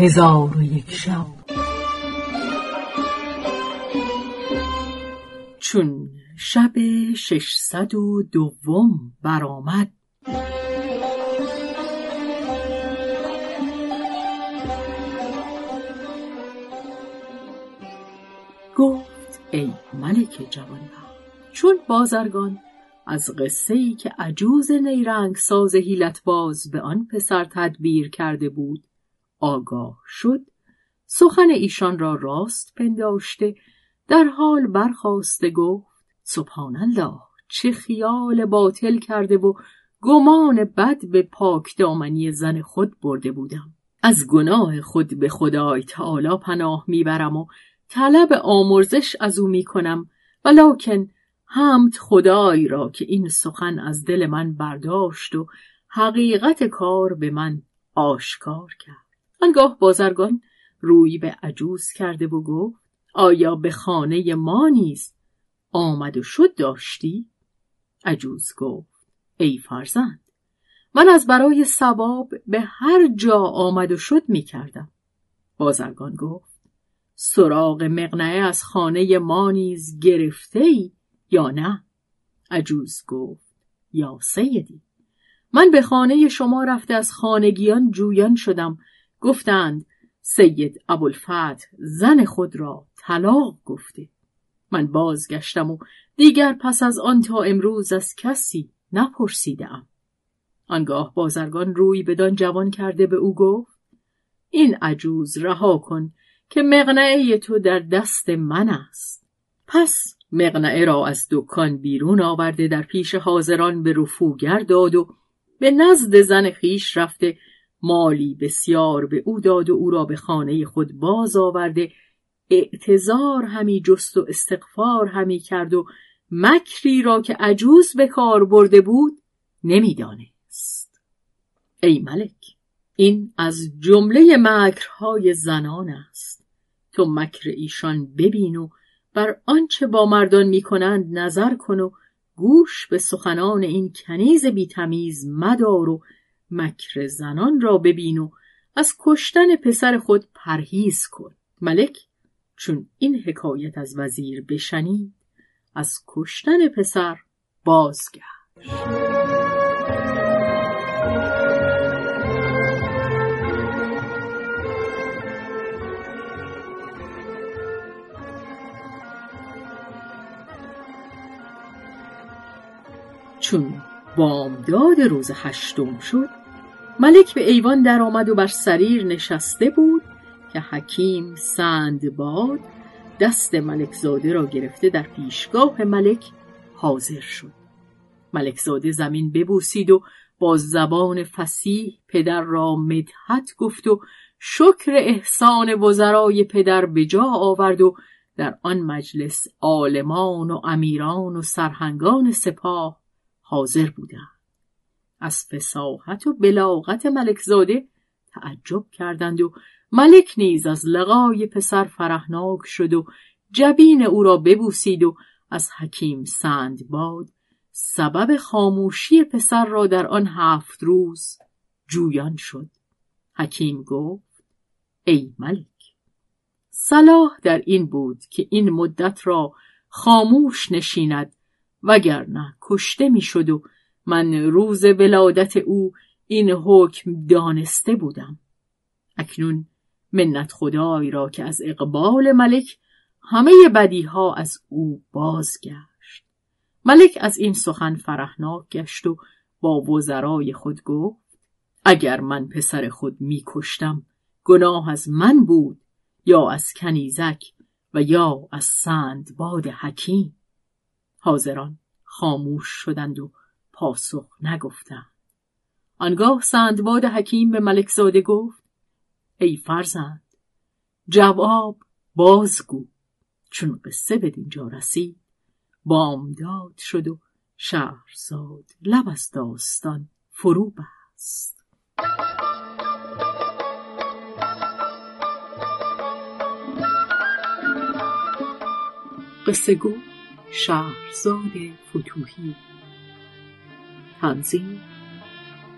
هزار و یک شب. چون شب ششصد و دوم برآمد گفت ای ملک جوانبخت چون بازرگان از قصه ای که عجوز نیرنگ ساز هیلت باز به آن پسر تدبیر کرده بود آگاه شد سخن ایشان را راست پنداشته در حال برخواسته گفت سبحان الله چه خیال باطل کرده و گمان بد به پاک دامنی زن خود برده بودم. از گناه خود به خدای تعالی پناه می‌برم و طلب آمرزش از او می‌کنم ولکن حمد خدای را که این سخن از دل من برداشت و حقیقت کار به من آشکار کرد. آنگاه بازرگان روی به عجوز کرده و گفت آیا به خانه ما نیز آمد و شد داشتی؟ عجوز گفت ای فرزند من از برای سباب به هر جا آمد و شد می کردم. بازرگان گفت سراغ مقنعه از خانه ما نیز گرفته ای یا نه؟ عجوز گفت یا سیدی من به خانه شما رفته از خانگیان جویان شدم گفتند سید ابوالفتح زن خود را طلاق گفته. من بازگشتم و دیگر پس از آن تا امروز از کسی نپرسیدم. آنگاه بازرگان روی بدان جوان کرده به او گفت این عجوز رها کن که مقنعه تو در دست من است. پس مقنعه را از دکان بیرون آورده در پیش حاضران به رفوگر داد و به نزد زن خیش رفته مالی بسیار به او داد و او را به خانه خود باز آورده. اعتظار همی جست و استغفار همی کرد و مکری را که عجوز به کار برده بود نمی‌دانست. ای ملک این از جمله مکرهای زنان است. تو مکر ایشان ببین و بر آنچه با مردان می‌کنند نظر کن و گوش به سخنان این کنیز بیتمیز مدار و مکر زنان را ببین و از کشتن پسر خود پرهیز کن. ملک چون این حکایت از وزیر بشنید از کشتن پسر بازگشت چون بامداد روز هشتم شد ملک به ایوان درآمد و بر سریر نشسته بود که حکیم سندباد دست ملک زاده را گرفته در پیشگاه ملک حاضر شد. ملک زاده زمین ببوسید و با زبان فسیح پدر را مدحت گفت و شکر احسان وزرای پدر به جا آورد و در آن مجلس عالمان و امیران و سرهنگان سپاه حاضر بودند. از فساحت و بلاغت ملک زاده تعجب کردند و ملک نیز از لقای پسر فرهناک شد و جبین او را ببوسید و از حکیم سند باد. سبب خاموشی پسر را در آن هفت روز جویان شد. حکیم گفت ای ملک صلاح در این بود که این مدت را خاموش نشیند وگرنه کشته می‌شد و من روز ولادت او این حکم دانسته بودم. اکنون منت خدای را که از اقبال ملک همه بدیها از او بازگشت. ملک از این سخن فرحناک گشت و با وزرای خود گفت اگر من پسر خود میکشتم گناه از من بود یا از کنیزک و یا از سند باد حکیم. حاضران خاموش شدند و پاسخ نگفتند آنگاه سندباد حکیم به ملک زاده گفت ای فرزند جواب بازگو. چون قصه به دینجا رسید بامداد شد و شهرزاد لب از داستان فرو بست. قصه گو شهرزاد فتوهی تنظیم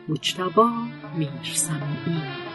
مجتبا میرسمی.